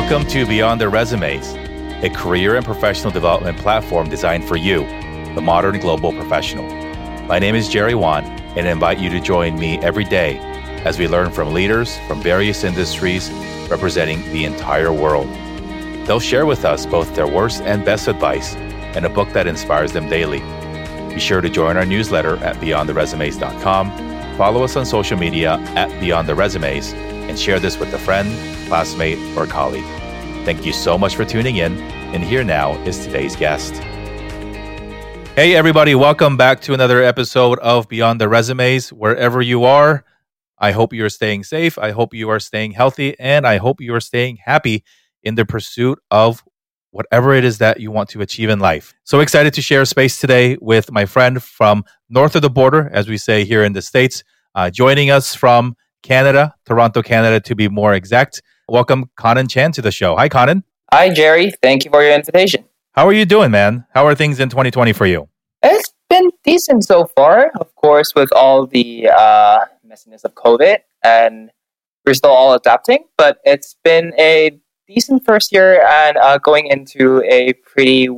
Welcome to Beyond the Resumes, a career and professional development platform designed for you, the modern global professional. My name is Jerry Wan, and I invite you to join me every day as we learn from leaders from various industries representing the entire world. They'll share with us both their worst and best advice and a book that inspires them daily. Be sure to join our newsletter at beyondtheresumes.com, follow us on social media at Beyond the Resumes, and share this with a friend, classmate, or colleague. Thank you so much for tuning in, and here now is today's guest. Hey, everybody, welcome back to another episode of Beyond the Resumes. Wherever you are, I hope you are staying safe. I hope you are staying healthy, and I hope you are staying happy in the pursuit of whatever it is that you want to achieve in life. So excited to share space today with my friend from north of the border, as we say here in the States, uh, joining us from Canada, Toronto, Canada, to be more exact. Welcome, Conan Chan, to the show. Hi, Conan. Hi, Jerry. Thank you for your invitation. How are you doing, man? How are things in 2020 for you? It's been decent so far, of course, with all the uh, messiness of COVID, and we're still all adapting, but it's been a decent first year and uh, going into a pretty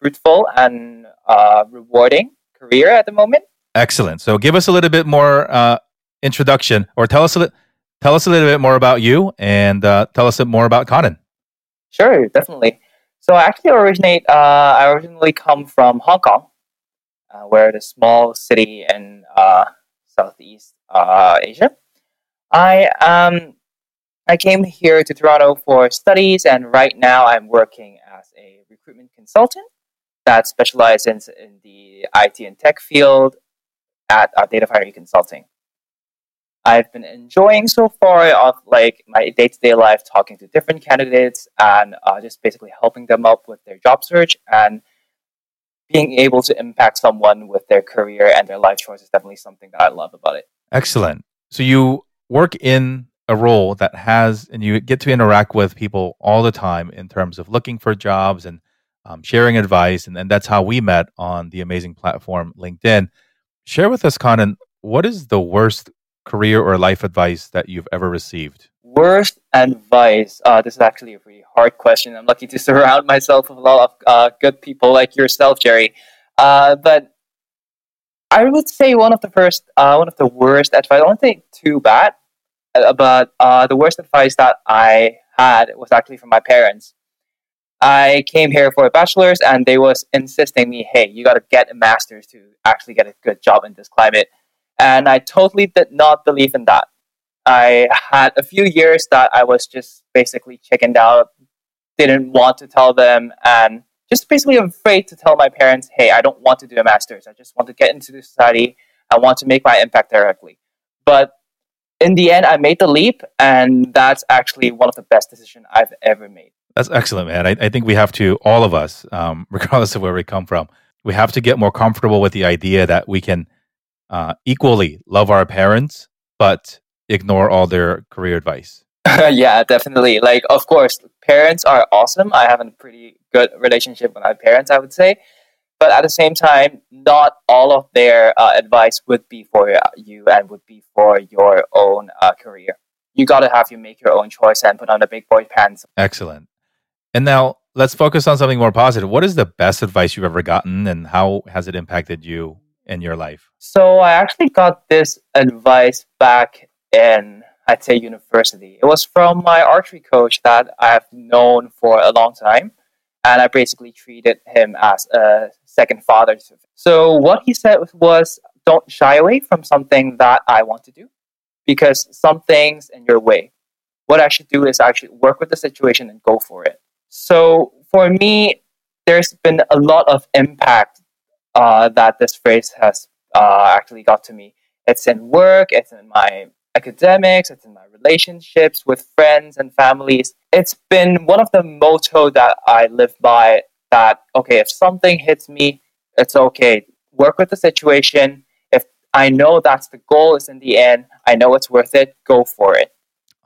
fruitful and uh, rewarding career at the moment. Excellent. So, give us a little bit more uh, introduction, or tell us a tell us a little bit more about you, and uh, tell us a bit more about Conan. Sure, definitely. So, I actually originate. Uh, I originally come from Hong Kong, uh, where a small city in Southeast Asia. I um I came here to Toronto for studies, and right now I'm working as a recruitment consultant that specializes in, the IT and tech field at uh, Data Fire Consulting. I've been enjoying so far of like my day to day life, talking to different candidates and uh, just basically helping them up with their job search and being able to impact someone with their career and their life choice is definitely something that I love about it. Excellent. So you work in a role that has, and you get to interact with people all the time in terms of looking for jobs and um, sharing advice. And, and that's how we met on the amazing platform LinkedIn. Share with us, Conan, what is the worst career or life advice that you've ever received? Worst advice. Uh, this is actually a really hard question. I'm lucky to surround myself with a lot of uh, good people like yourself, Jerry. Uh, but I would say one of the first, uh, one of the worst advice. I don't think too bad, uh, but uh, the worst advice that I had was actually from my parents. I came here for a bachelor's, and they was insisting me, "Hey, you got to get a master's to actually get a good job in this climate." And I totally did not believe in that. I had a few years that I was just basically chickened out, didn't want to tell them, and just basically afraid to tell my parents, "Hey, I don't want to do a master's. I just want to get into the society. I want to make my impact directly." But in the end, I made the leap, and that's actually one of the best decisions I've ever made. That's excellent, man. I, I think we have to, all of us, um, regardless of where we come from, we have to get more comfortable with the idea that we can uh, equally love our parents, but ignore all their career advice. yeah, definitely. Like, of course, parents are awesome. I have a pretty good relationship with my parents, I would say but at the same time, not all of their uh, advice would be for you and would be for your own uh, career. You got to have you make your own choice and put on the big boy pants. Excellent. And now let's focus on something more positive. What is the best advice you've ever gotten, and how has it impacted you in your life? So I actually got this advice back in I'd say university. It was from my archery coach that I've known for a long time and I basically treated him as a second father. So what he said was, don't shy away from something that I want to do, because some things in your way. What I should do is actually work with the situation and go for it. So for me, there's been a lot of impact uh, that this phrase has uh, actually got to me. It's in work, it's in my academics, it's in my relationships with friends and families. It's been one of the motto that I live by that, okay, if something hits me, it's okay. Work with the situation. If I know that's the goal is in the end, I know it's worth it, go for it.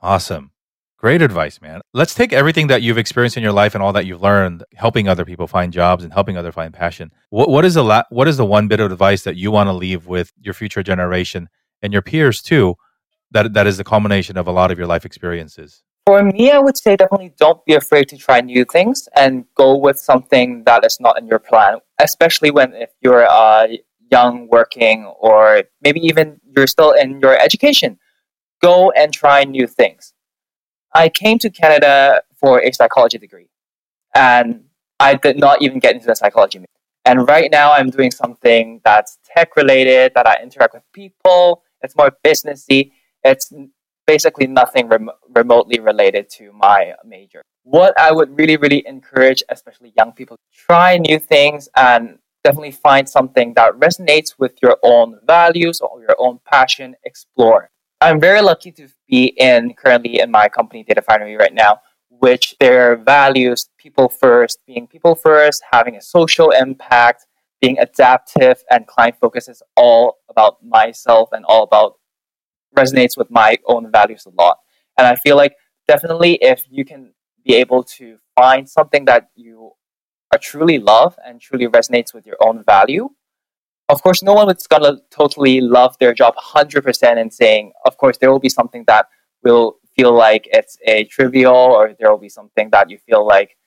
Awesome. Great advice, man. Let's take everything that you've experienced in your life and all that you've learned, helping other people find jobs and helping other find passion. What, what is the la- what is the one bit of advice that you want to leave with your future generation and your peers too that that is the culmination of a lot of your life experiences? For me, I would say definitely don't be afraid to try new things and go with something that is not in your plan, especially when if you're uh, young working or maybe even you're still in your education. Go and try new things. I came to Canada for a psychology degree and I did not even get into the psychology. And right now I'm doing something that's tech related, that I interact with people. It's more businessy. It's basically nothing rem- remotely related to my major. What I would really, really encourage, especially young people, to try new things and definitely find something that resonates with your own values or your own passion. Explore. I'm very lucky to be in currently in my company, Data Finery, right now, which their values people first, being people first, having a social impact, being adaptive and client focused is all about myself and all about resonates with my own values a lot. And I feel like definitely if you can be able to find something that you are truly love and truly resonates with your own value, of course, no one is going to totally love their job 100% and saying, of course, there will be something that will feel like it's a trivial or there will be something that you feel like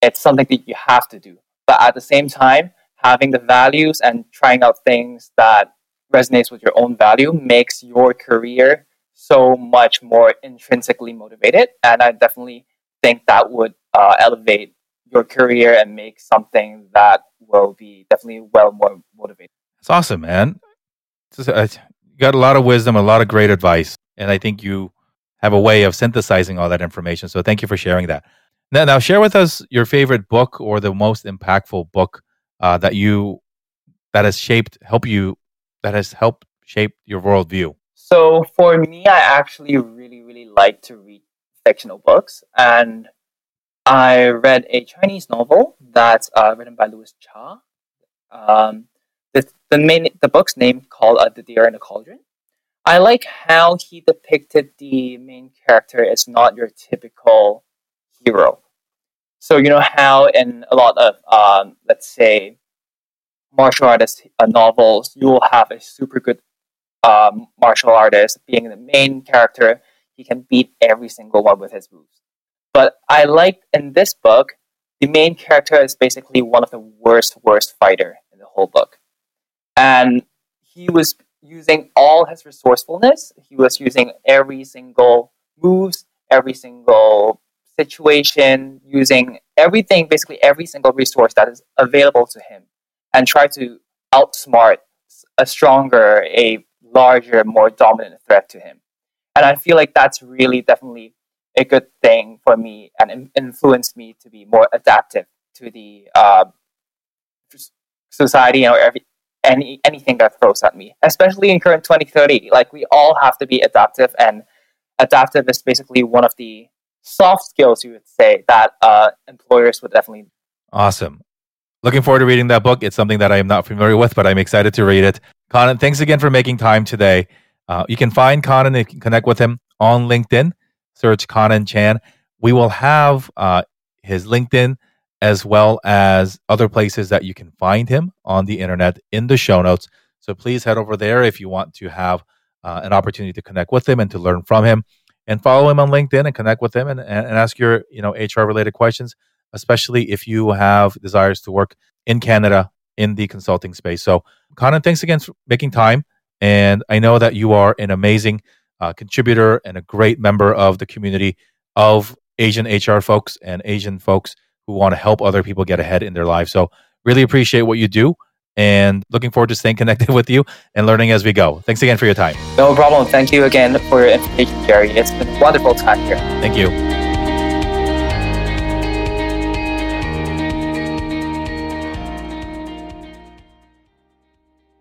it's something that you have to do. But at the same time, having the values and trying out things that resonates with your own value makes your career so much more intrinsically motivated. And I definitely think that would uh, elevate your career and make something that will be definitely well more motivated. That's awesome, man. Uh, you got a lot of wisdom, a lot of great advice, and I think you have a way of synthesizing all that information. So thank you for sharing that. Now, now share with us your favorite book or the most impactful book uh, that you that has shaped help you that has helped shape your worldview? So for me, I actually really, really like to read fictional books, and I read a Chinese novel that's uh, written by Louis Cha. Um, the, main the book's name called uh, "The Deer in the Cauldron." I like how he depicted the main character as not your typical hero. So you know how in a lot of um, let's say martial artist uh, novels, you will have a super good um, martial artist being the main character. He can beat every single one with his moves. But I like in this book, the main character is basically one of the worst, worst fighter in the whole book. And he was using all his resourcefulness. He was using every single moves, every single situation, using everything, basically every single resource that is available to him and try to outsmart a stronger, a larger, more dominant threat to him. And I feel like that's really definitely a good thing for me and influenced me to be more adaptive to the uh, society or every any anything that throws at me, especially in current 2030. Like we all have to be adaptive, and adaptive is basically one of the soft skills you would say that uh, employers would definitely. Awesome. Looking forward to reading that book. It's something that I am not familiar with, but I'm excited to read it. Conan, thanks again for making time today. Uh, you can find Conan and you can connect with him on LinkedIn. Search Conan Chan. We will have uh, his LinkedIn as well as other places that you can find him on the internet in the show notes. So please head over there if you want to have uh, an opportunity to connect with him and to learn from him. And follow him on LinkedIn and connect with him and, and ask your you know HR related questions especially if you have desires to work in Canada in the consulting space. So, Conan, thanks again for making time. And I know that you are an amazing uh, contributor and a great member of the community of Asian HR folks and Asian folks who want to help other people get ahead in their lives. So, really appreciate what you do and looking forward to staying connected with you and learning as we go. Thanks again for your time. No problem. Thank you again for your invitation, Jerry. It's been a wonderful time here. Thank you.